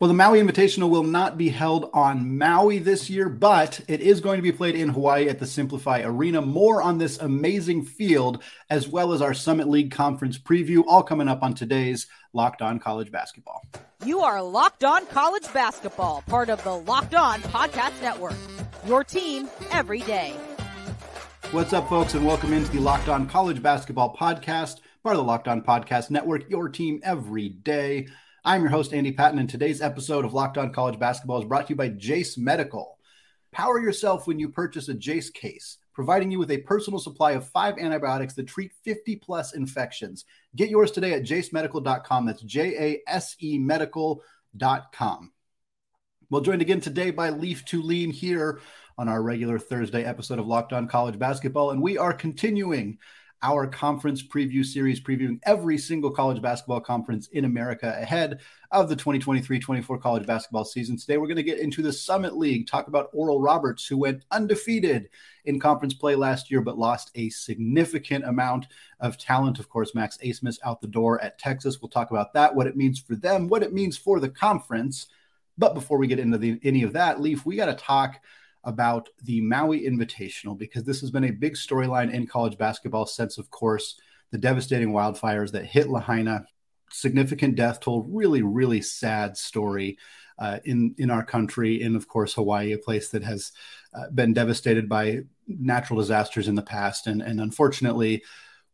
Well, the Maui Invitational will not be held on Maui this year, but it is going to be played in Hawaii at the SimpliFi Arena. More on this amazing field, as well as our Summit League Conference preview, all coming up on today's Locked On College Basketball. You are Locked On College Basketball, part of the Locked On Podcast Network. Your team every day. What's up, folks, and welcome into the Locked On College Basketball Podcast, part of the Locked On Podcast Network, your team every day. I'm your host, Andy Patton, and today's episode of Locked On College Basketball is brought to you by Jase Medical. Power yourself when you purchase a Jase case, providing you with a personal supply of five antibiotics that treat 50 plus infections. Get yours today at jasemedical.com. That's J A S E medical.com. Well, joined again today by Leif Thulin here on our regular Thursday episode of Locked On College Basketball, and we are continuing our conference preview series, previewing every single college basketball conference in America ahead of the 2023 24 college basketball season. Today, we're going to get into the Summit League, talk about Oral Roberts, who went undefeated in conference play last year, but lost a significant amount of talent. Of course, Max Abmas out the door at Texas. We'll talk about that, what it means for them, what it means for the conference. But before we get into the, any of that, Leif, we got to talk about the Maui Invitational because this has been a big storyline in college basketball since, of course, the devastating wildfires that hit Lahaina. Significant death toll, really, really sad story uh, in in our country, in of course Hawaii, a place that has uh, been devastated by natural disasters in the past, and and unfortunately,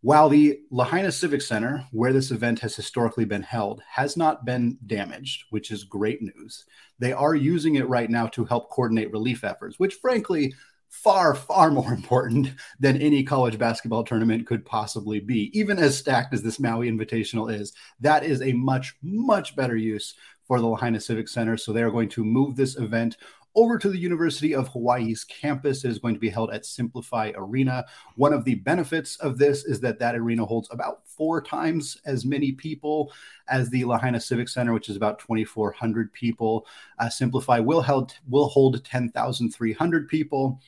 while the Lahaina Civic Center, where this event has historically been held, has not been damaged, which is great news, they are using it right now to help coordinate relief efforts, which frankly, far, far more important than any college basketball tournament could possibly be. Even as stacked as this Maui Invitational is, that is a much, much better use for the Lahaina Civic Center. So they are going to move this event over to the University of Hawaii's campus. It is going to be held at SimpliFi Arena. One of the benefits of this is that that arena holds about four times as many people as the Lahaina Civic Center, which is about 2,400 people. Uh, SimpliFi will held will hold 10,300 people,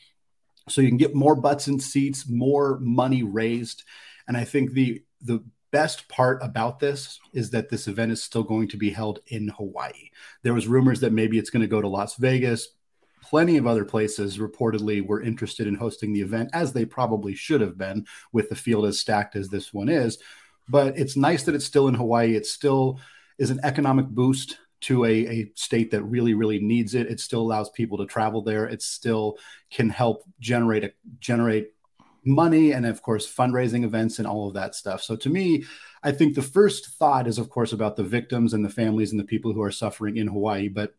so you can get more butts and seats, more money raised, and I think the the best part about this is that this event is still going to be held in Hawaii. There was rumors that maybe it's going to go to Las Vegas, plenty of other places reportedly were interested in hosting the event, as they probably should have been with the field as stacked as this one is. But it's nice that it's still in Hawaii. It still is an economic boost to a, a state that really, really needs it. It still allows people to travel there. It still can help generate a, generate money and of course fundraising events and all of that stuff. So to me, I think the first thought is of course about the victims and the families and the people who are suffering in Hawaii, but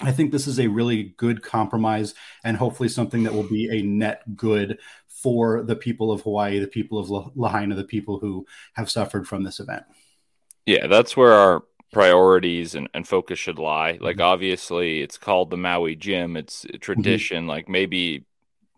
I think this is a really good compromise and hopefully something that will be a net good for the people of Hawaii, the people of Lahaina, the people who have suffered from this event. Yeah, that's where our priorities and, and focus should lie. Like, mm-hmm. obviously, it's called the Maui Jim, it's tradition. Mm-hmm. Like, maybe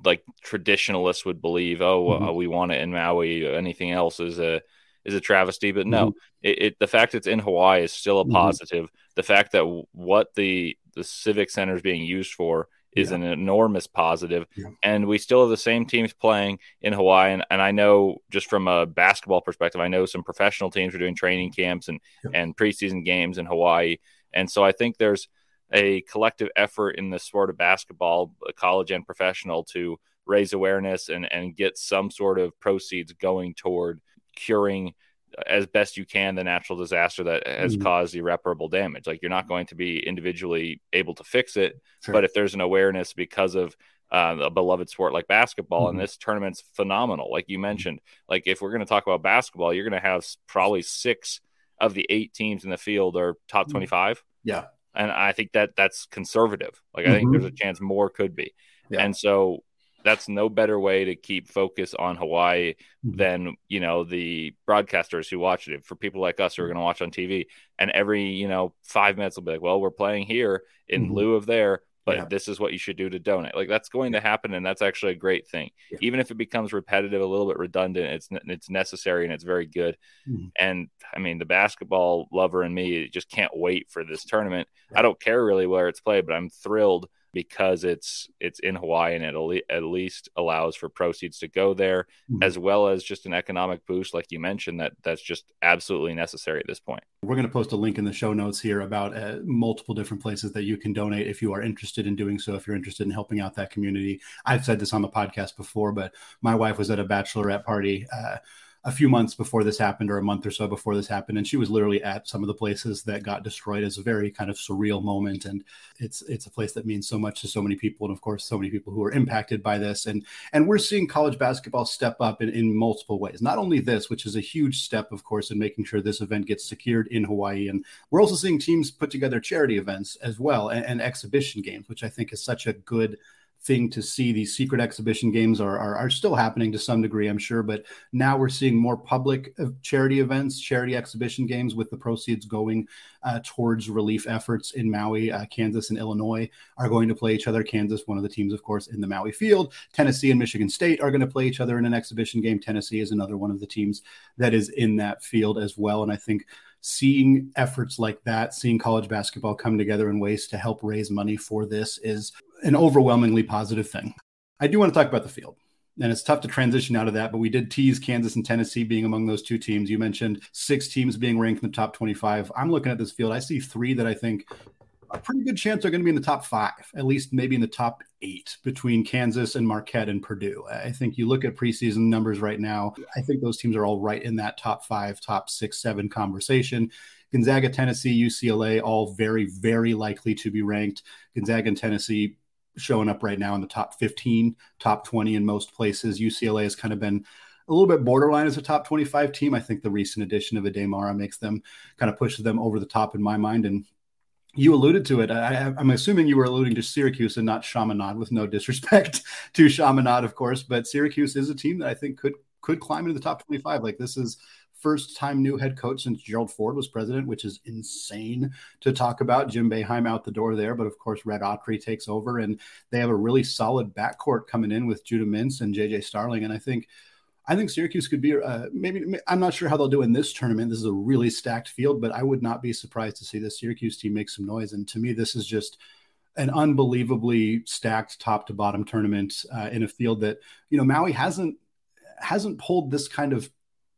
like traditionalists would believe, oh, mm-hmm. uh, we want it in Maui. Anything else is a is a travesty. But no, mm-hmm. it, it, the fact it's in Hawaii is still a mm-hmm. The fact that what the the civic center is being used for is yeah. an enormous positive. Yeah. And we still have the same teams playing in Hawaii. And, and, I know just from a basketball perspective, I know some professional teams are doing training camps and, yeah. and preseason games in Hawaii. And so I think there's a collective effort in the sport of basketball, uh, college and professional, to raise awareness and, and get some sort of proceeds going toward curing as best you can the natural disaster that has mm-hmm. caused irreparable damage. Like you're not going to be individually able to fix it, sure. but if there's an awareness because of uh, a beloved sport like basketball, mm-hmm. and this tournament's phenomenal. Like you mm-hmm. mentioned, like if we're going to talk about basketball, you're going to have probably six of the eight teams in the field are top mm-hmm. 25. Yeah. And I think that that's conservative. Like I think mm-hmm. there's a chance more could be. Yeah. And so that's no better way to keep focus on Hawaii mm-hmm. than you know the broadcasters who watch it. For people like us who are going to watch on TV, and every you know five minutes will be like, "Well, we're playing here in mm-hmm. lieu of there." But yeah. this is what you should do to donate. Like that's going to happen, and that's actually a great thing. Yeah. Even if it becomes repetitive, a little bit redundant, it's it's necessary and it's very good. Mm-hmm. And I mean, the basketball lover in me just can't wait for this tournament. Yeah. I don't care really where it's played, but I'm thrilled because it's it's in Hawaii and it at least allows for proceeds to go there mm-hmm. as well as just an economic boost like you mentioned that that's just absolutely necessary at this point. We're going to post a link in the show notes here about uh, multiple different places that you can donate if you are interested in doing so if you're interested in helping out that community. I've said this on the podcast before but my wife was at a bachelorette party uh, a few months before this happened or a month or so before this happened and she was literally at some of the places that got destroyed as a very kind of surreal moment. And it's it's a place that means so much to so many people and of course so many people who are impacted by this. And and we're seeing college basketball step up in, in multiple ways. Not only this which is a huge step of course in making sure this event gets secured in hawaii. And we're also seeing teams put together charity events as well and, and exhibition games which i think is such a good thing to see. These secret exhibition games are, are, are still happening to some degree, I'm sure, but now we're seeing more public uh, charity events, charity exhibition games with the proceeds going uh, towards relief efforts in Maui. Uh, Kansas and Illinois are going to play each other. Kansas, one of the teams, of course, in the Maui field. Tennessee and Michigan State are going to play each other in an exhibition game. Tennessee is another one of the teams that is in that field as well. And I think seeing efforts like that, seeing college basketball come together in ways to help raise money for this is an overwhelmingly positive thing. I do want to talk about the field. And it's tough to transition out of that, but we did tease Kansas and Tennessee being among those two teams. You mentioned six teams being ranked in the top 25. I'm looking at this field. I see three that I think a pretty good chance are going to be in the top five, at least maybe in the top eight between Kansas and Marquette and Purdue. I think you look at preseason numbers right now, I think those teams are all right in that top five, top six, seven conversation. Gonzaga, Tennessee, UCLA, all very, very likely to be ranked. Gonzaga and Tennessee showing up right now in the top 15, top 20 in most places. UCLA has kind of been a little bit borderline as a top 25 team. I think the recent addition of Aday Mara makes them kind of pushes them over the top in my mind. And you alluded to it. I, am assuming you were alluding to Syracuse and not Chaminade, with no disrespect to Chaminade, of course. But Syracuse is a team that I think could could climb into the top 25. Like this is first time new head coach since Gerald Ford was president, which is insane to talk about. Jim Boeheim out the door there, but of course Red Autry takes over, and they have a really solid backcourt coming in with Judah Mintz and JJ Starling, and I think. I think Syracuse could be uh, maybe. I'm not sure how they'll do in this tournament. This is a really stacked field, but I would not be surprised to see the Syracuse team make some noise. And to me, this is just an unbelievably stacked top to bottom tournament uh, in a field that you know Maui hasn't hasn't pulled this kind of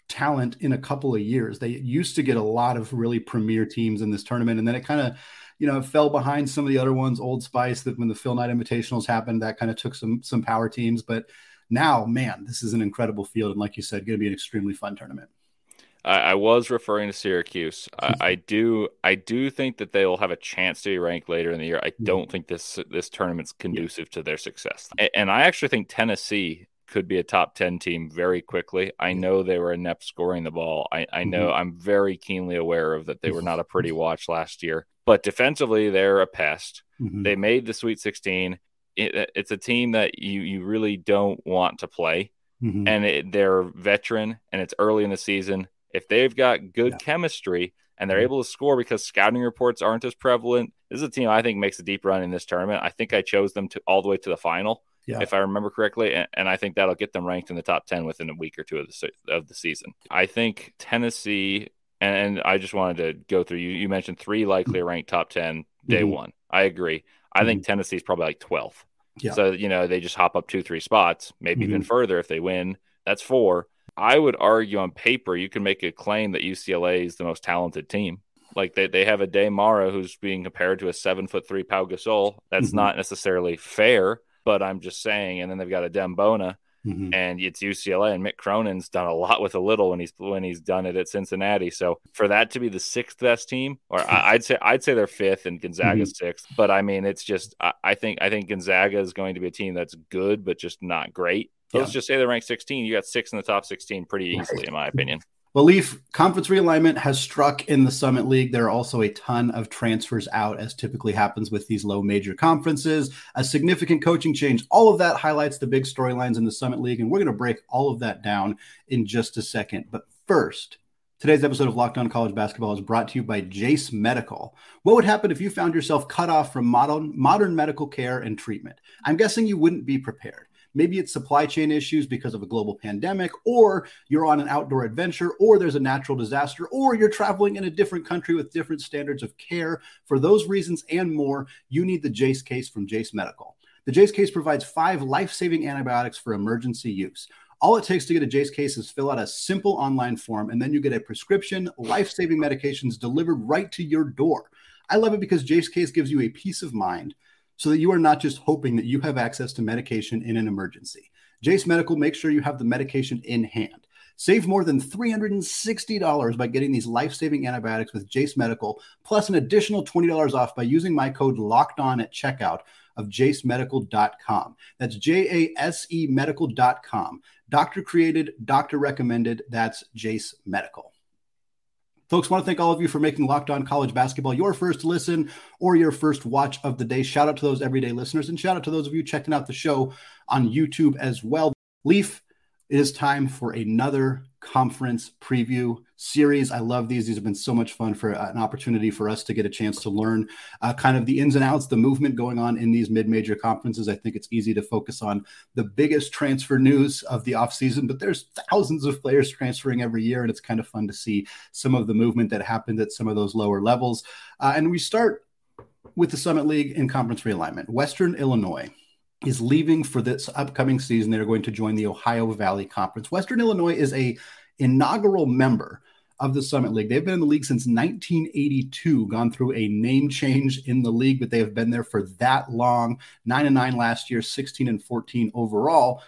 talent in a couple of years. They used to get a lot of really premier teams in this tournament, and then it kind of, you know, fell behind some of the other ones. Old Spice, that when the Phil Knight Invitationals happened, that kind of took some some power teams. But now, man, this is an incredible field, and like you said, going to be an extremely fun tournament. I, I was referring to Syracuse. I, I, do, I do think that they will have a chance to be ranked later in the year. I mm-hmm. don't think this this tournament's conducive yeah. to their success, and I actually think Tennessee could be a top 10 team very quickly. I know they were inept scoring the ball. I, I know mm-hmm. I'm very keenly aware of that they were not a pretty watch last year, but defensively, they're a pest. Mm-hmm. They made the Sweet 16. It, it's a team that you, you really don't want to play. Mm-hmm. And it, they're veteran and it's early in the season. If they've got good yeah. chemistry and they're mm-hmm. able to score because scouting reports aren't as prevalent, this is a team I think makes a deep run in this tournament. I think I chose them to all the way to the final yeah. if I remember correctly. And, and, I think that'll get them ranked in the top 10 within a week or two of the, of the season. I think Tennessee, and, and I just wanted to go through you. You mentioned three likely ranked top 10 day mm-hmm. one. I agree. I mm-hmm. think Tennessee's probably like 12th. Yeah. So, you know, they just hop up two, three spots, maybe mm-hmm. even further if they win. That's four. I would argue on paper, you can make a claim that UCLA is the most talented team. Like they, they have Aday Mara who's being compared to a seven foot three Pau Gasol. That's mm-hmm. not necessarily fair, but I'm just saying. And then they've got Adem Bona, mm-hmm. and it's UCLA, and Mick Cronin's done a lot with a little when he's when he's done it at Cincinnati. So for that to be the sixth best team, or I, would say I'd say they're fifth and Gonzaga's mm-hmm. sixth. But I mean, it's just I, I, think I think Gonzaga is going to be a team that's good, but just not great. Yeah. Let's just say they're ranked 16. You got six in the top 16 pretty easily, in my opinion. Well, Leif conference realignment has struck in the Summit League. There are also a ton of transfers out, as typically happens with these low major conferences. A significant coaching change. All of that highlights the big storylines in the Summit League, and we're going to break all of that down in just a second. But first, today's episode of Locked On College Basketball is brought to you by Jase Medical. What would happen if you found yourself cut off from modern modern medical care and treatment? I'm guessing you wouldn't be prepared. Maybe it's supply chain issues because of a global pandemic, or you're on an outdoor adventure, or there's a natural disaster, or you're traveling in a different country with different standards of care. For those reasons and more, you need the Jase case from Jase Medical. The Jase case provides five life saving antibiotics for emergency use. All it takes to get a Jase case is fill out a simple online form, and then you get a prescription, life saving medications delivered right to your door. I love it because Jase case gives you a peace of mind so that you are not just hoping that you have access to medication in an emergency. Jase Medical makes sure you have the medication in hand. Save more than $360 by getting these life saving antibiotics with Jase Medical, plus an additional $20 off by using my code locked on at checkout of jasemedical.com. That's J A S E medical.com. Doctor created, doctor recommended. That's Jase Medical. Folks, want to thank all of you for making Locked On College Basketball your first listen or your first watch of the day. Shout out to those everyday listeners and shout out to those of you checking out the show on YouTube as well. Leif, it is time for another conference preview series. I love these. These have been so much fun for uh, an opportunity for us to get a chance to learn uh, kind of the ins and outs, the movement going on in these mid major conferences. I think it's easy to focus on the biggest transfer news of the offseason, but there's thousands of players transferring every year, and it's kind of fun to see some of the movement that happened at some of those lower levels. Uh, and we start with the Summit League in conference realignment. Western Illinois is leaving for this upcoming season. They're going to join the Ohio Valley Conference. Western Illinois is a inaugural member of the Summit League. They've been in the league since 1982, gone through a name change in the league, but they have been there for that long. 9 and 9 last year, 16 and 14 overall.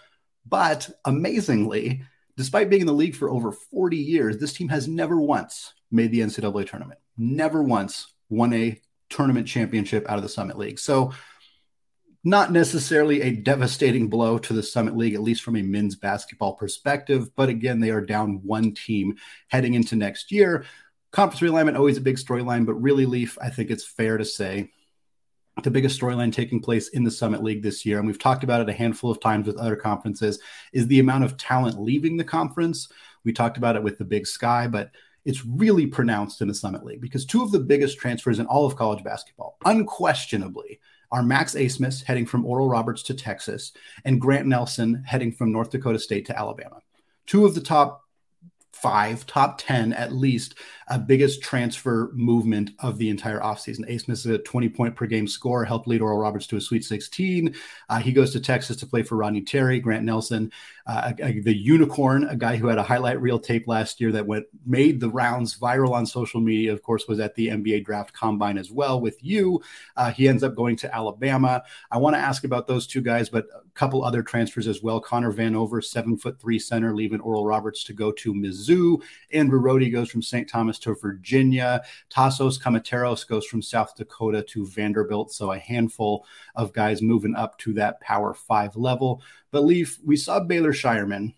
But amazingly, despite being in the league for over 40 years, this team has never once made the NCAA tournament. Never once won a tournament championship out of the Summit League. So not necessarily a devastating blow to the Summit League, at least from a men's basketball perspective. But again, they are down one team heading into next year. Conference realignment, always a big storyline, but really, Leif, I think it's fair to say the biggest storyline taking place in the Summit League this year, and we've talked about it a handful of times with other conferences, is the amount of talent leaving the conference. We talked about it with the Big Sky, but it's really pronounced in the Summit League because two of the biggest transfers in all of college basketball, unquestionably, are Max Abmas heading from Oral Roberts to Texas and Grant Nelson heading from North Dakota State to Alabama. Two of the top five, top 10 at least, biggest transfer movement of the entire offseason. Abmas is a 20 point per game scorer, helped lead Oral Roberts to a Sweet 16. Uh, he goes to Texas to play for Rodney Terry, Grant Nelson, uh, a, a, the unicorn, a guy who had a highlight reel tape last year that went made the rounds viral on social media. Of course, was at the NBA draft combine as well with you. Uh, he ends up going to Alabama. I want to ask about those two guys, but a couple other transfers as well. Connor Vanover, seven foot three center, leaving Oral Roberts to go to Mizzou. Andrew Rohde goes from St. Thomas to Virginia. Tassos Kamateros goes from South Dakota to Vanderbilt. So a handful of guys moving up to that Power Five level. But Leif, we saw Baylor Scheierman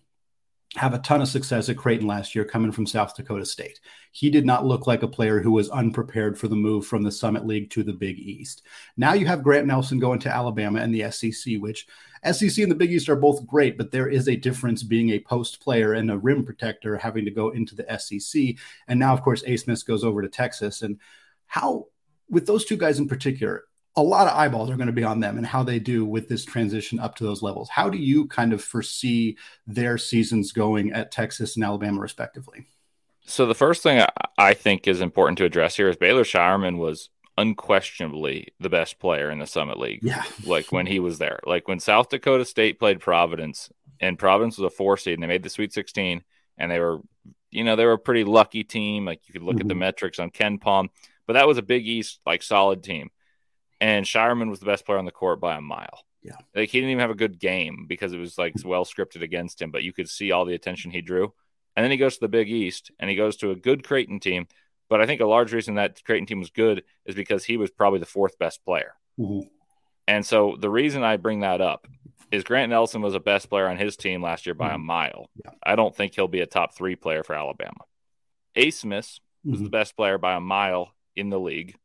have a ton of success at Creighton last year coming from South Dakota State. He did not look like a player who was unprepared for the move from the Summit League to the Big East. Now you have Grant Nelson going to Alabama and the SEC, which SEC and the Big East are both great, but there is a difference being a post player and a rim protector having to go into the SEC. And now, of course, Abmas goes over to Texas. And how, with those two guys in particular, a lot of eyeballs are going to be on them and how they do with this transition up to those levels. How do you kind of foresee their seasons going at Texas and Alabama, respectively? So the first thing I think is important to address here is Baylor Scheierman was unquestionably the best player in the Summit League. Yeah. like when he was there. Like when South Dakota State played Providence and Providence was a four seed and they made the Sweet 16 and they were, you know, they were a pretty lucky team. Like you could look mm-hmm. at the mm-hmm. metrics on KenPom, but that was a Big East, like solid team and Scheierman was the best player on the court by a mile. Yeah. Like he didn't even have a good game because it was like well scripted against him, but you could see all the attention he drew. And then he goes to the Big East and he goes to a good Creighton team. But I think a large reason that Creighton team was good is because he was probably the fourth best player. Mm-hmm. And so the reason I bring that up is Grant Nelson was a best player on his team last year by mm-hmm. a mile. Yeah. I don't think he'll be a top three player for Alabama. Abmas was mm-hmm. the best player by a mile in the league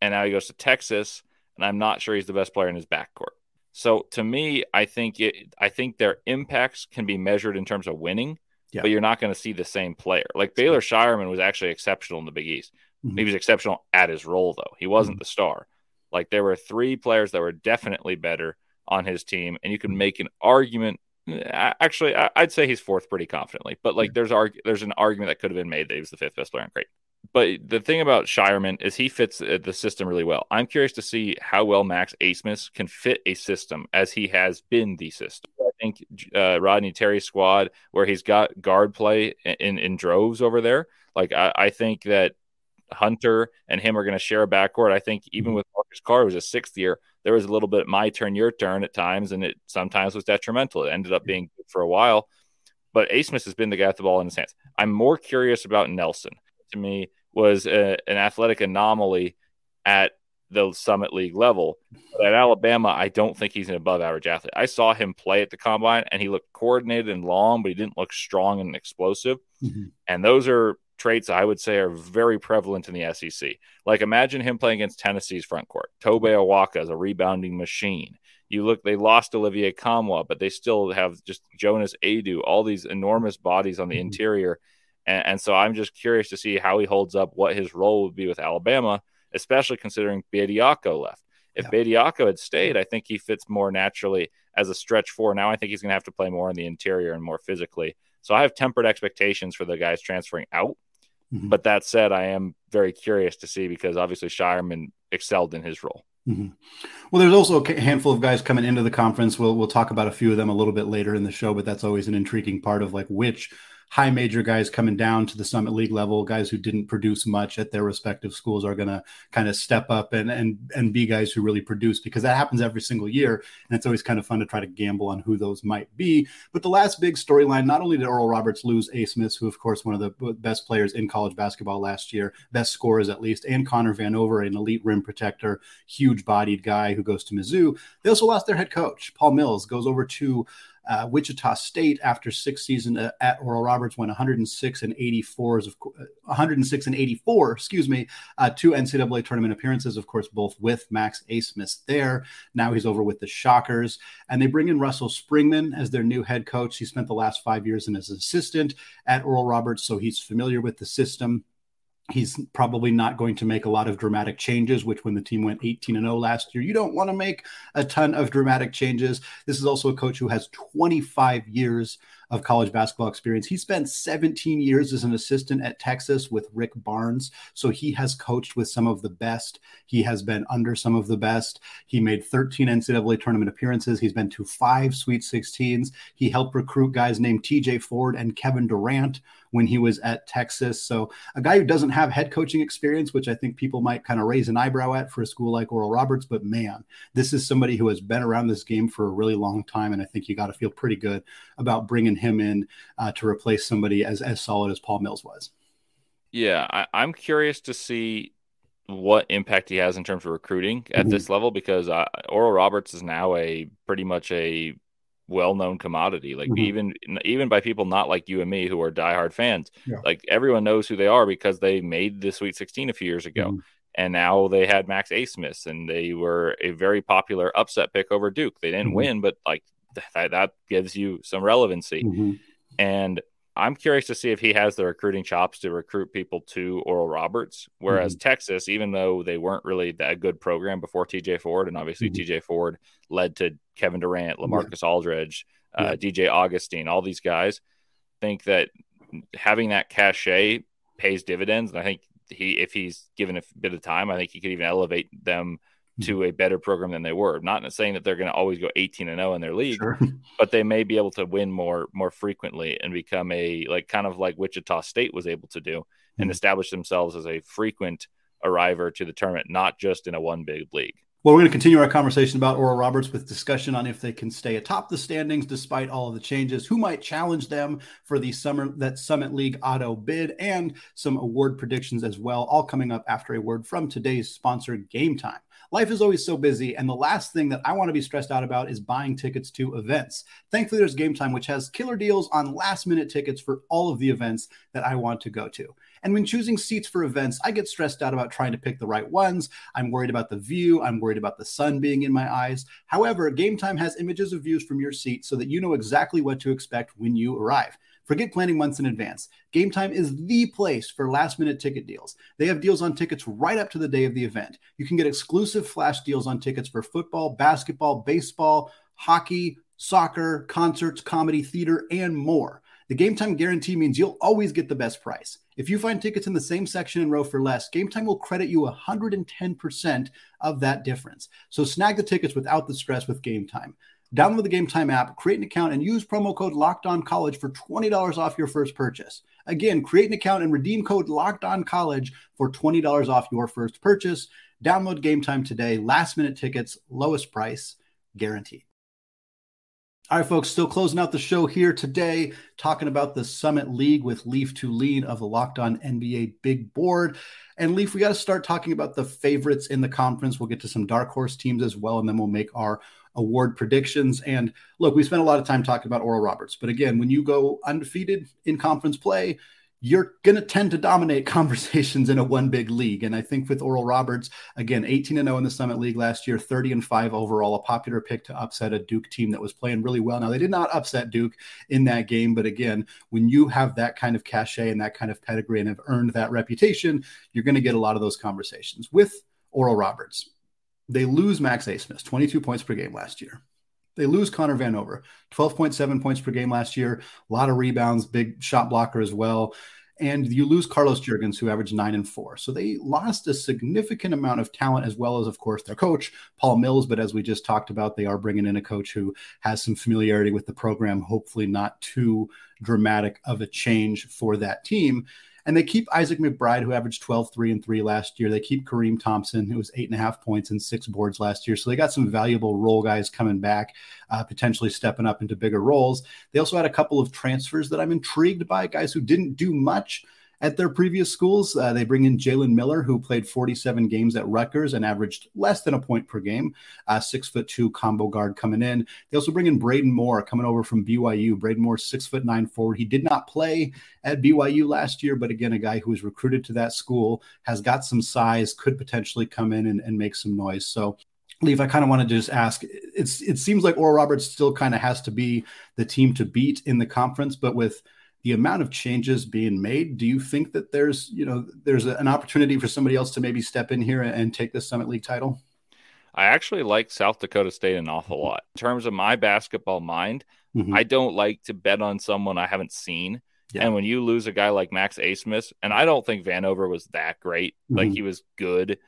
and now he goes to Texas, and I'm not sure he's the best player in his backcourt. So to me, I think it. I think their impacts can be measured in terms of winning, yeah. but you're not going to see the same player. Like Baylor Scheierman was actually exceptional in the Big East. Mm-hmm. He was exceptional at his role, though. He wasn't mm-hmm. the star. Like there were three players that were definitely better on his team, and you can make an argument. Actually, I'd say he's fourth pretty confidently, but like there's arg- there's an argument that could have been made that he was the fifth best player on Great. But the thing about Scheierman is he fits the system really well. I'm curious to see how well Max Abmas can fit a system as he has been the system. I think uh, Rodney Terry squad, where he's got guard play in, in droves over there, like I, I think that Hunter and him are going to share a backcourt. I think even mm-hmm. with Marcus Carr, who's a sixth year, there was a little bit my turn, your turn at times, and it sometimes was detrimental. It ended up being good for a while. But Abmas has been the guy with the ball in his hands. I'm more curious about Nelson. To me, was a, an athletic anomaly at the Summit League level. But at Alabama, I don't think he's an above average athlete. I saw him play at the combine and he looked coordinated and long, but he didn't look strong and explosive. Mm-hmm. And those are traits I would say are very prevalent in the SEC. Like imagine him playing against Tennessee's front court. Tobe Awaka is a rebounding machine. You look, they lost Olivier Nkamhoua, but they still have just Jonas Aidoo, all these enormous bodies on the mm-hmm. interior. And, and, so I'm just curious to see how he holds up, what his role would be with Alabama, especially considering Bediako left. If yeah. Bediako had stayed, I think he fits more naturally as a stretch four. Now I think he's going to have to play more in the interior and more physically. So I have tempered expectations for the guys transferring out. Mm-hmm. But that said, I am very curious to see because obviously Scheierman excelled in his role. Mm-hmm. Well, there's also a handful of guys coming into the conference. We'll we'll talk about a few of them a little bit later in the show, but that's always an intriguing part of like which high major guys coming down to the Summit League level, guys who didn't produce much at their respective schools are going to kind of step up and and and be guys who really produce because that happens every single year, and it's always kind of fun to try to gamble on who those might be. But the last big storyline, not only did Oral Roberts lose Abmas, who of course one of the best players in college basketball last year, best scorers at least, and Connor Vanover, an elite rim protector, huge-bodied guy who goes to Mizzou. They also lost their head coach, Paul Mills, goes over to uh, Wichita State, after six seasons uh, at Oral Roberts, went 106 and 84 of 106 and 84, excuse me, uh, two NCAA tournament appearances, of course, both with Max Abmas there. Now he's over with the Shockers, and they bring in Russell Springmann as their new head coach. He spent the last five years in as an assistant at Oral Roberts, so he's familiar with the system. He's probably not going to make a lot of dramatic changes, which when the team went 18 and 0 last year, you don't want to make a ton of dramatic changes. This is also a coach who has 25 years of college basketball experience. He spent 17 years as an assistant at Texas with Rick Barnes. So he has coached with some of the best. He has been under some of the best. He made 13 NCAA tournament appearances. He's been to five Sweet 16s. He helped recruit guys named TJ Ford and Kevin Durant when he was at Texas. So a guy who doesn't have head coaching experience, which I think people might kind of raise an eyebrow at for a school like Oral Roberts, but man, this is somebody who has been around this game for a really long time, and I think you got to feel pretty good about bringing him in uh, to replace somebody as as solid as Paul Mills was. Yeah, I, I'm curious to see what impact he has in terms of recruiting at mm-hmm. this level because uh, Oral Roberts is now a pretty much a well-known commodity like mm-hmm. even even by people not like you and me who are diehard fans yeah. like everyone knows who they are because they made the sweet 16 a few years ago mm-hmm. and now they had max Abmas and they were a very popular upset pick over duke they didn't mm-hmm. win but like that, that gives you some relevancy mm-hmm. and I'm curious to see if he has the recruiting chops to recruit people to Oral Roberts. Whereas mm-hmm. Texas, even though they weren't really that good program before TJ Ford, and obviously mm-hmm. TJ Ford led to Kevin Durant, Lamarcus yeah. Aldridge, uh, yeah. DJ Augustine, all these guys, think that having that cachet pays dividends. And I think he, if he's given a bit of time, I think he could even elevate them to a better program than they were. Not saying that they're going to always go 18 and 0 in their league, sure. but they may be able to win more more frequently and become a like kind of like Wichita State was able to do and mm-hmm. establish themselves as a frequent arriver to the tournament, not just in a one big league. Well, we're going to continue our conversation about Oral Roberts with discussion on if they can stay atop the standings despite all of the changes, who might challenge them for the summer that Summit League auto bid, and some award predictions as well. All coming up after a word from today's sponsor, Gametime. Life is always so busy, and the last thing that I want to be stressed out about is buying tickets to events. Thankfully, there's Gametime, which has killer deals on last minute tickets for all of the events that I want to go to. And when choosing seats for events, I get stressed out about trying to pick the right ones. I'm worried about the view. I'm worried about the sun being in my eyes. However, Gametime has images of views from your seat so that you know exactly what to expect when you arrive. Forget planning months in advance. Gametime is the place for last minute ticket deals. They have deals on tickets right up to the day of the event. You can get exclusive flash deals on tickets for football, basketball, baseball, hockey, soccer, concerts, comedy, theater, and more. The Gametime guarantee means you'll always get the best price. If you find tickets in the same section and row for less, Gametime will credit you 110% of that difference. So snag the tickets without the stress with Gametime. Download the Gametime app, create an account, and use promo code Locked On College for $20 off your first purchase. Again, create an account and redeem code Locked On College for $20 off your first purchase. Download Gametime today. Last minute tickets, lowest price, guaranteed. All right, folks, still closing out the show here today, talking about the Summit League with Leif Thulin of the Locked On NBA Big Board. And Leif, we got to start talking about the favorites in the conference. We'll get to some dark horse teams as well, and then we'll make our award predictions. And look, we spent a lot of time talking about Oral Roberts, but again, when you go undefeated in conference play, you're going to tend to dominate conversations in a one big league. And I think with Oral Roberts, again, 18 and 0 in the Summit League last year, 30 and 5 overall, a popular pick to upset a Duke team that was playing really well. Now, they did not upset Duke in that game, but again, when you have that kind of cachet and that kind of pedigree and have earned that reputation, you're going to get a lot of those conversations. With Oral Roberts, they lose Max Abmas, 22 points per game last year. They lose Connor Vanover, 12.7 points per game last year, a lot of rebounds, big shot blocker as well. And you lose Carlos Jurgens, who averaged nine and four. So they lost a significant amount of talent, as well as, of course, their coach, Paul Mills. But as we just talked about, they are bringing in a coach who has some familiarity with the program, hopefully not too dramatic of a change for that team. And they keep Isaac McBride, who averaged 12, 3, and 3 last year. They keep Kareem Thompson, who was eight and a half points and six boards last year. So they got some valuable role guys coming back, uh, potentially stepping up into bigger roles. They also had a couple of transfers that I'm intrigued by, guys who didn't do much at their previous schools. Uh, they bring in Jalen Miller, who played 47 games at Rutgers and averaged less than a point per game. Uh, six foot two combo guard coming in. They also bring in Braden Moore coming over from BYU. Braden Moore, six foot nine forward. He did not play at BYU last year, but again, a guy who was recruited to that school has got some size, could potentially come in and, and make some noise. So Leif, I kind of wanted to just ask. It's it seems like Oral Roberts still kind of has to be the team to beat in the conference, but with the amount of changes being made, do you think that there's, you know, there's an opportunity for somebody else to maybe step in here and take the Summit League title? I actually like South Dakota State an awful lot. In terms of my basketball mind, mm-hmm. I don't like to bet on someone I haven't seen. Yeah. And when you lose a guy like Max Abmas and I don't think Vanover was that great, mm-hmm. like he was good.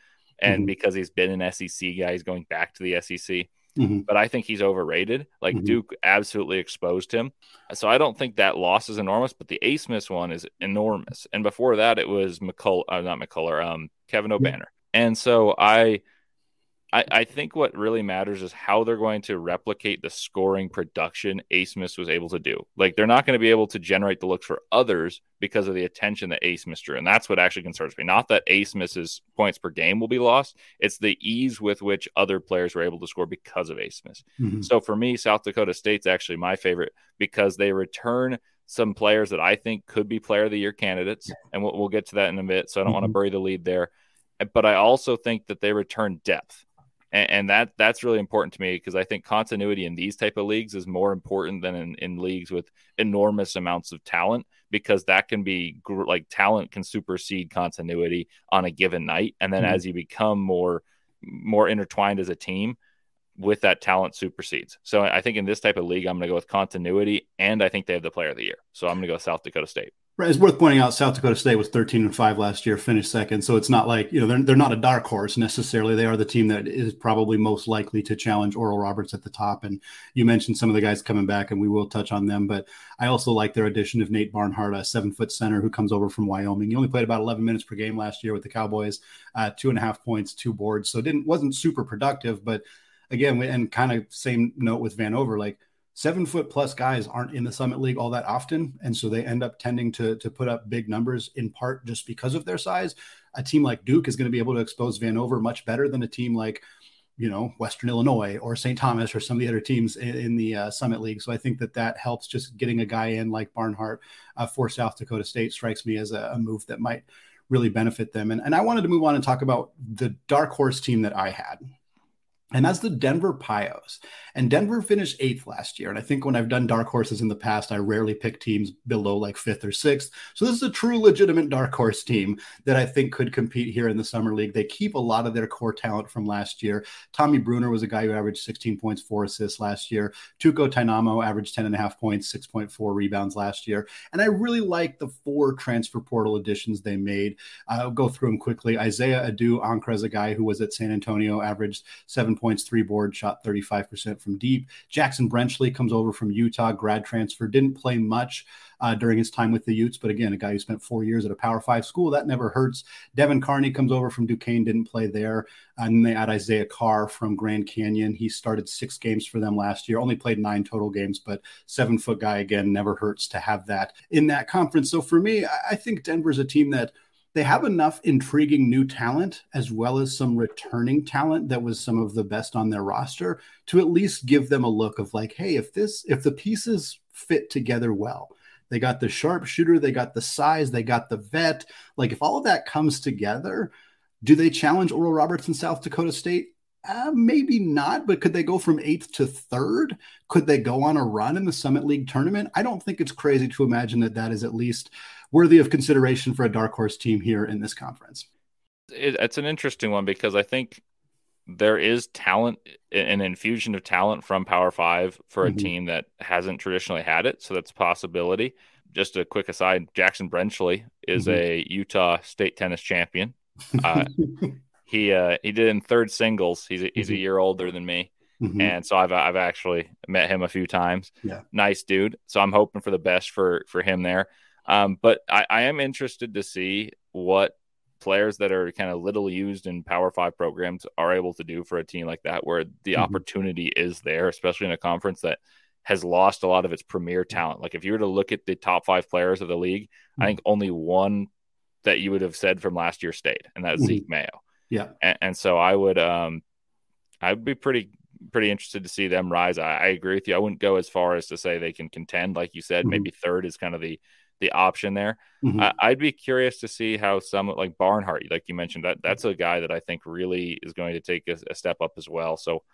And mm-hmm. because he's been an SEC guy, he's going back to the SEC. Mm-hmm. But I think he's overrated. Like mm-hmm. Duke absolutely exposed him. So I don't think that loss is enormous, but the Abmas one is enormous. And before that, it was McCull, uh, not McCullar, um, Kevin Obanor. And so I I, I, think what really matters is how they're going to replicate the scoring production Abmas was able to do. Like they're not going to be able to generate the looks for others because of the attention that Abmas drew. And that's what actually concerns me. Not that Abmas's points per game will be lost. It's the ease with which other players were able to score because of Abmas. Mm-hmm. So for me, South Dakota State's actually my favorite because they return some players that I think could be player of the year candidates. And we'll, we'll get to that in a bit. So I don't mm-hmm. want to bury the lead there. But I also think that they return depth and, and that that's really important to me because I think continuity in these type of leagues is more important than in, in leagues with enormous amounts of talent because that can be gr- like talent can supersede continuity on a given night, and then mm-hmm. as you become more more intertwined as a team with that talent supersedes. So I think in this type of league, I'm going to go with continuity, and I think they have the player of the year. So I'm going to go South Dakota State. Right. It's worth pointing out South Dakota State was 13 and 5 last year, finished second. So it's not like, you know, they're, they're not a dark horse necessarily. They are the team that is probably most likely to challenge Oral Roberts at the top. And you mentioned some of the guys coming back, and we will touch on them. But I also like their addition of Nate Barnhart, a seven foot center who comes over from Wyoming. He only played about 11 minutes per game last year with the Cowboys, uh, two and a half points, two boards. So it didn't wasn't super productive. But again, and kind of same note with Vanover, like – seven foot plus guys aren't in the Summit League all that often. And so they end up tending to, to put up big numbers in part just because of their size. A team like Duke is going to be able to expose Vanover much better than a team like, you know, Western Illinois or St. Thomas or some of the other teams in, in the uh, Summit League. So I think that that helps just getting a guy in like Barnhart uh, for South Dakota State strikes me as a, a move that might really benefit them. And, and I wanted to move on and talk about the dark horse team that I had and that's the Denver Pios. And Denver finished eighth last year. And I think when I've done dark horses in the past, I rarely pick teams below like fifth or sixth. So this is a true legitimate dark horse team that I think could compete here in the Summit League. They keep a lot of their core talent from last year. Tommy Bruner was a guy who averaged 16 points, four assists last year. Touko Tainamo averaged 10 and a half points, 6.4 rebounds last year. And I really like the four transfer portal additions they made. I'll go through them quickly. Isaiah Addo-Ankrah is a guy who was at San Antonio, averaged seven points, three boards, shot 35% from deep. Jackson Brenchley comes over from Utah, grad transfer, didn't play much uh, during his time with the Utes, but again, a guy who spent four years at a Power Five school, that never hurts. Devin Carney comes over from Duquesne, didn't play there. And they add Isaiah Carr from Grand Canyon. He started six games for them last year, only played nine total games, but seven foot guy again, never hurts to have that in that conference. So for me, I think Denver's a team that they have enough intriguing new talent as well as some returning talent that was some of the best on their roster to at least give them a look of like hey if this if the pieces fit together well they got the sharpshooter they got the size they got the vet like if all of that comes together do they challenge oral roberts in south dakota state uh, maybe not, but could they go from eighth to third? Could they go on a run in the Summit League tournament? I don't think it's crazy to imagine that that is at least worthy of consideration for a dark horse team here in this conference. It, it's an interesting one because I think there is talent, an infusion of talent from Power Five for a mm-hmm. team that hasn't traditionally had it. So that's a possibility. Just a quick aside Jackson Brenchley is mm-hmm. a Utah state tennis champion. Uh, he uh, he did in third singles. He's a, he's mm-hmm. a year older than me. Mm-hmm. And so I've I've actually met him a few times. Yeah. Nice dude. So I'm hoping for the best for for him there. Um, but I, I am interested to see what players that are kind of little used in Power Five programs are able to do for a team like that, where the mm-hmm. opportunity is there, especially in a conference that has lost a lot of its premier talent. Like if you were to look at the top five players of the league, mm-hmm. I think only one that you would have said from last year stayed, and that's mm-hmm. Zeke Mayo. Yeah, and, and, so I would, um, I'd be pretty pretty interested to see them rise. I, I, agree with you. I wouldn't go as far as to say they can contend, like you said. Mm-hmm. Maybe third is kind of the the option there. Mm-hmm. Uh, I'd be curious to see how some like Barnhart, like you mentioned, that that's a guy that I think really is going to take a, a, step up as well. So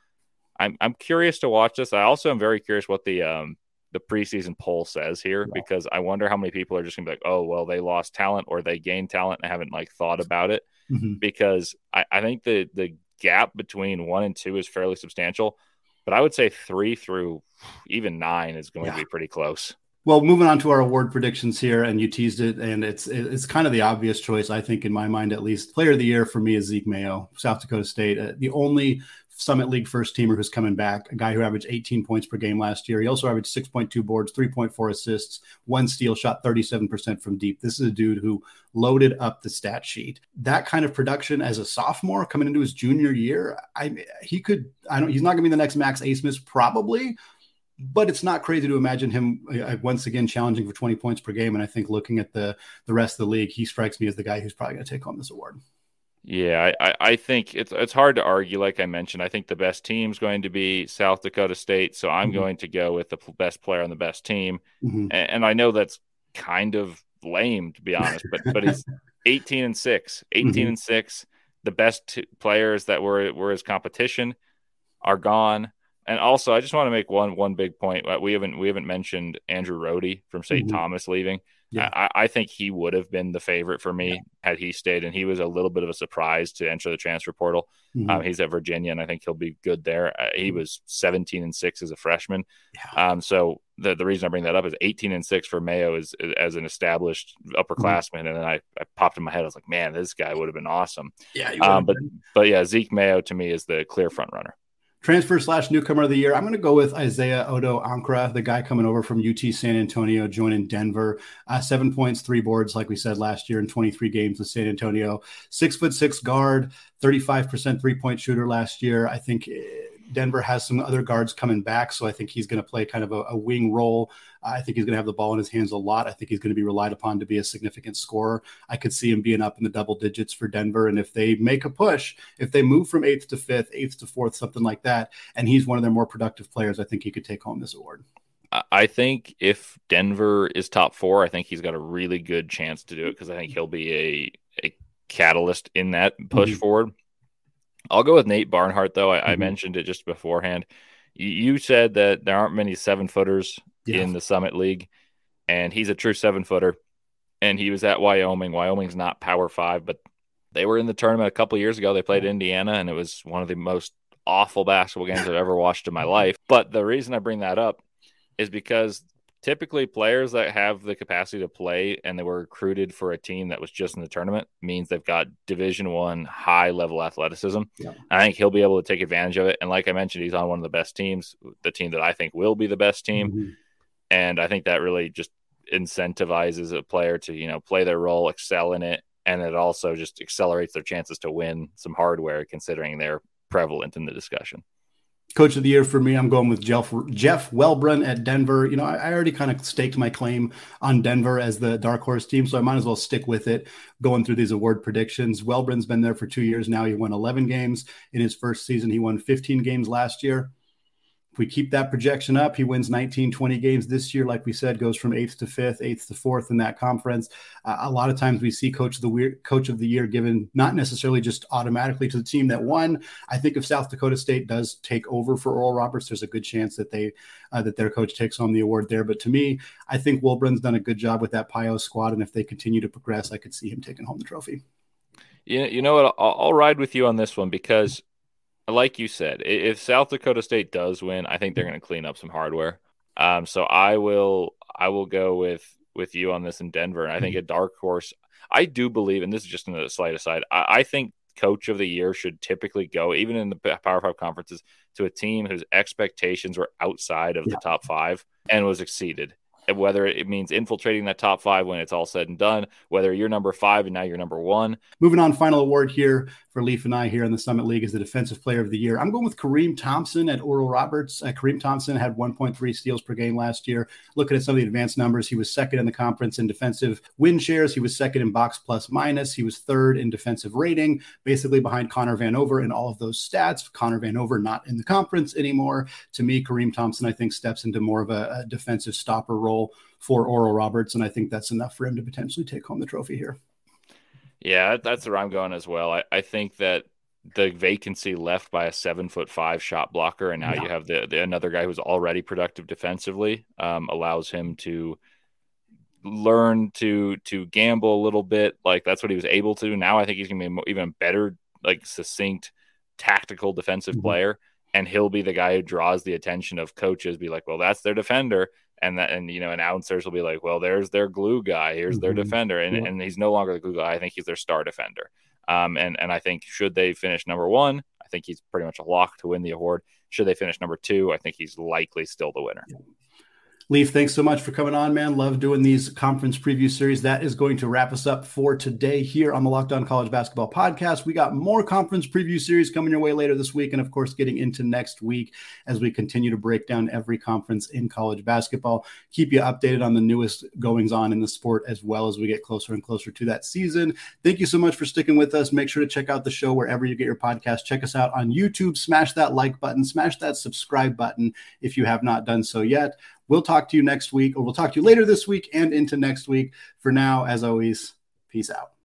I'm I'm curious to watch this. I also am very curious what the um the preseason poll says here yeah. because I wonder how many people are just gonna be like, oh well, they lost talent or they gained talent and haven't like thought about it. Mm-hmm. Because I, I think the the gap between one and two is fairly substantial. But I would say three through even nine is going yeah. to be pretty close. Well, moving on to our award predictions here, and you teased it, and it's it's kind of the obvious choice, I think, in my mind at least. Player of the year for me is Zeke Mayo, South Dakota State, uh, the only Summit League first teamer who's coming back, a guy who averaged 18 points per game last year. He also averaged 6.2 boards, 3.4 assists, one steal, shot 37% from deep. This is a dude who loaded up the stat sheet. That kind of production as a sophomore coming into his junior year, I he could I don't he's not going to be the next Max Abmas probably, but it's not crazy to imagine him uh, once again challenging for 20 points per game. And I think looking at the the rest of the league, he strikes me as the guy who's probably going to take home this award. Yeah, I, I think it's it's hard to argue. Like I mentioned, I think the best team is going to be South Dakota State, so I'm mm-hmm. going to go with the best player on the best team. Mm-hmm. And, and, I know that's kind of lame to be honest, but but he's 18 and six, 18 mm-hmm. and six. The best t- players that were were his competition are gone. And also, I just want to make one one big point. Uh, we haven't we haven't mentioned Andrew Rohde from saint mm-hmm. Thomas leaving. Yeah. I, I, think he would have been the favorite for me yeah. had he stayed, and he was a little bit of a surprise to enter the transfer portal. Mm-hmm. Um, he's at Virginia, and I think he'll be good there. Uh, he mm-hmm. was 17 and six as a freshman. Yeah. Um, so the the reason I bring that up is 18 and six for Mayo is, is as an established upperclassman, mm-hmm. and then I, I, popped in my head. I was like, man, this guy would have been awesome. Yeah, um, but but yeah, Zeke Mayo to me is the clear front runner. Transfer slash newcomer of the year. I'm going to go with Isaiah Addo-Ankrah, the guy coming over from UT San Antonio, joining Denver. Uh, seven points, three boards, like we said last year in 23 games with San Antonio. Six foot six guard, 35% three point shooter last year. I think eh, Denver has some other guards coming back, so I think he's going to play kind of a, a wing role. I think he's going to have the ball in his hands a lot. I think he's going to be relied upon to be a significant scorer. I could see him being up in the double digits for Denver, and if they make a push, if they move from eighth to fifth, eighth to fourth, something like that, and he's one of their more productive players, I think he could take home this award. I think if Denver is top four, I think he's got a really good chance to do it because I think he'll be a, a catalyst in that push mm-hmm. forward I'll go with Nate Barnhart, though. I, mm-hmm. I mentioned it just beforehand. You, you, said that there aren't many seven footers yeah. in the Summit League, and he's a true seven footer. And he was at Wyoming. Wyoming's not Power Five, but they were in the tournament a couple years ago. They played Indiana, and it was one of the most awful basketball games I've ever watched in my life. But the reason I bring that up is because typically players that have the capacity to play and they were recruited for a team that was just in the tournament means they've got division one high level athleticism. Yeah. i think he'll be able to take advantage of it. And like i mentioned he's on one of the best teams the team that i think will be the best team. Mm-hmm. and i think that really just incentivizes a player to you know play their role excel in it. And it also just accelerates their chances to win some hardware considering they're prevalent in the discussion Coach of the year for me, I'm going with Jeff Jeff Wulbrun at Denver. You know, I, I, already kind of staked my claim on Denver as the dark horse team, so I might as well stick with it. Going through these award predictions, Wulbrun's been there for two years now. He won 11 games in his first season. He won 15 games last year we keep that projection up, he wins 19, 20 games this year. Like we said, goes from eighth to fifth, eighth to fourth in that conference. Uh, a lot of times we see coach of the year, coach of the year given not necessarily just automatically to the team that won. I think if South Dakota State does take over for Oral Roberts, there's a good chance that they uh, that their coach takes home the award there. But to me, I think Wulbrun's done a good job with that Pio squad, and if they continue to progress, I could see him taking home the trophy. You, you know what? I'll, I'll ride with you on this one because like you said, if South Dakota State does win, I think they're going to clean up some hardware. Um, so I will I will go with with you on this in Denver. And I think mm-hmm. a dark horse. I do believe, and this is just a slight aside. I, I think coach of the year should typically go, even in the Power Five conferences, to a team whose expectations were outside of yeah. the top five and was exceeded whether it means infiltrating that top five when it's all said and done, whether you're number five and now you're number one. Moving on, final award here for Leif and I here in the Summit League is the Defensive Player of the Year. I'm going with Kareem Thompson at Oral Roberts. Uh, Kareem Thompson had 1.3 steals per game last year. Looking at some of the advanced numbers, he was second in the conference in defensive win shares. He was second in box plus minus. He was third in defensive rating, basically behind Connor Vanover in all of those stats. Connor Vanover not in the conference anymore. To me, Kareem Thompson, I think, steps into more of a, a defensive stopper role for Oral Roberts, and I think that's enough for him to potentially take home the trophy here. Yeah, that's where I'm going as well. I, I think that the vacancy left by a seven foot five shot blocker, and now you have the, the, another guy who's already productive defensively, um, allows him to learn to to gamble a little bit. Like that's what he was able to. Now I think he's gonna be even better, like succinct, tactical defensive mm-hmm. player, and he'll be the guy who draws the attention of coaches. Be like, well, that's their defender, and that and you know announcers will be like, well, there's their glue guy, here's mm-hmm. their defender, and, yeah. and he's no longer the glue guy. I think he's their star defender. Um, and and I think should they finish number one, I think he's pretty much a lock to win the award. Should they finish number two, I think he's likely still the winner. Yeah. Leif, thanks so much for coming on, man. Love doing these conference preview series. That is going to wrap us up for today here on the Locked On College Basketball Podcast. We got more conference preview series coming your way later this week, and of course, getting into next week as we continue to break down every conference in college basketball. Keep you updated on the newest goings on in the sport as well as we get closer and closer to that season. Thank you so much for sticking with us. Make sure to check out the show wherever you get your podcast. Check us out on YouTube. Smash that like button, smash that subscribe button if you have not done so yet. We'll talk to you next week, or we'll talk to you later this week and into next week. For now, as always, peace out.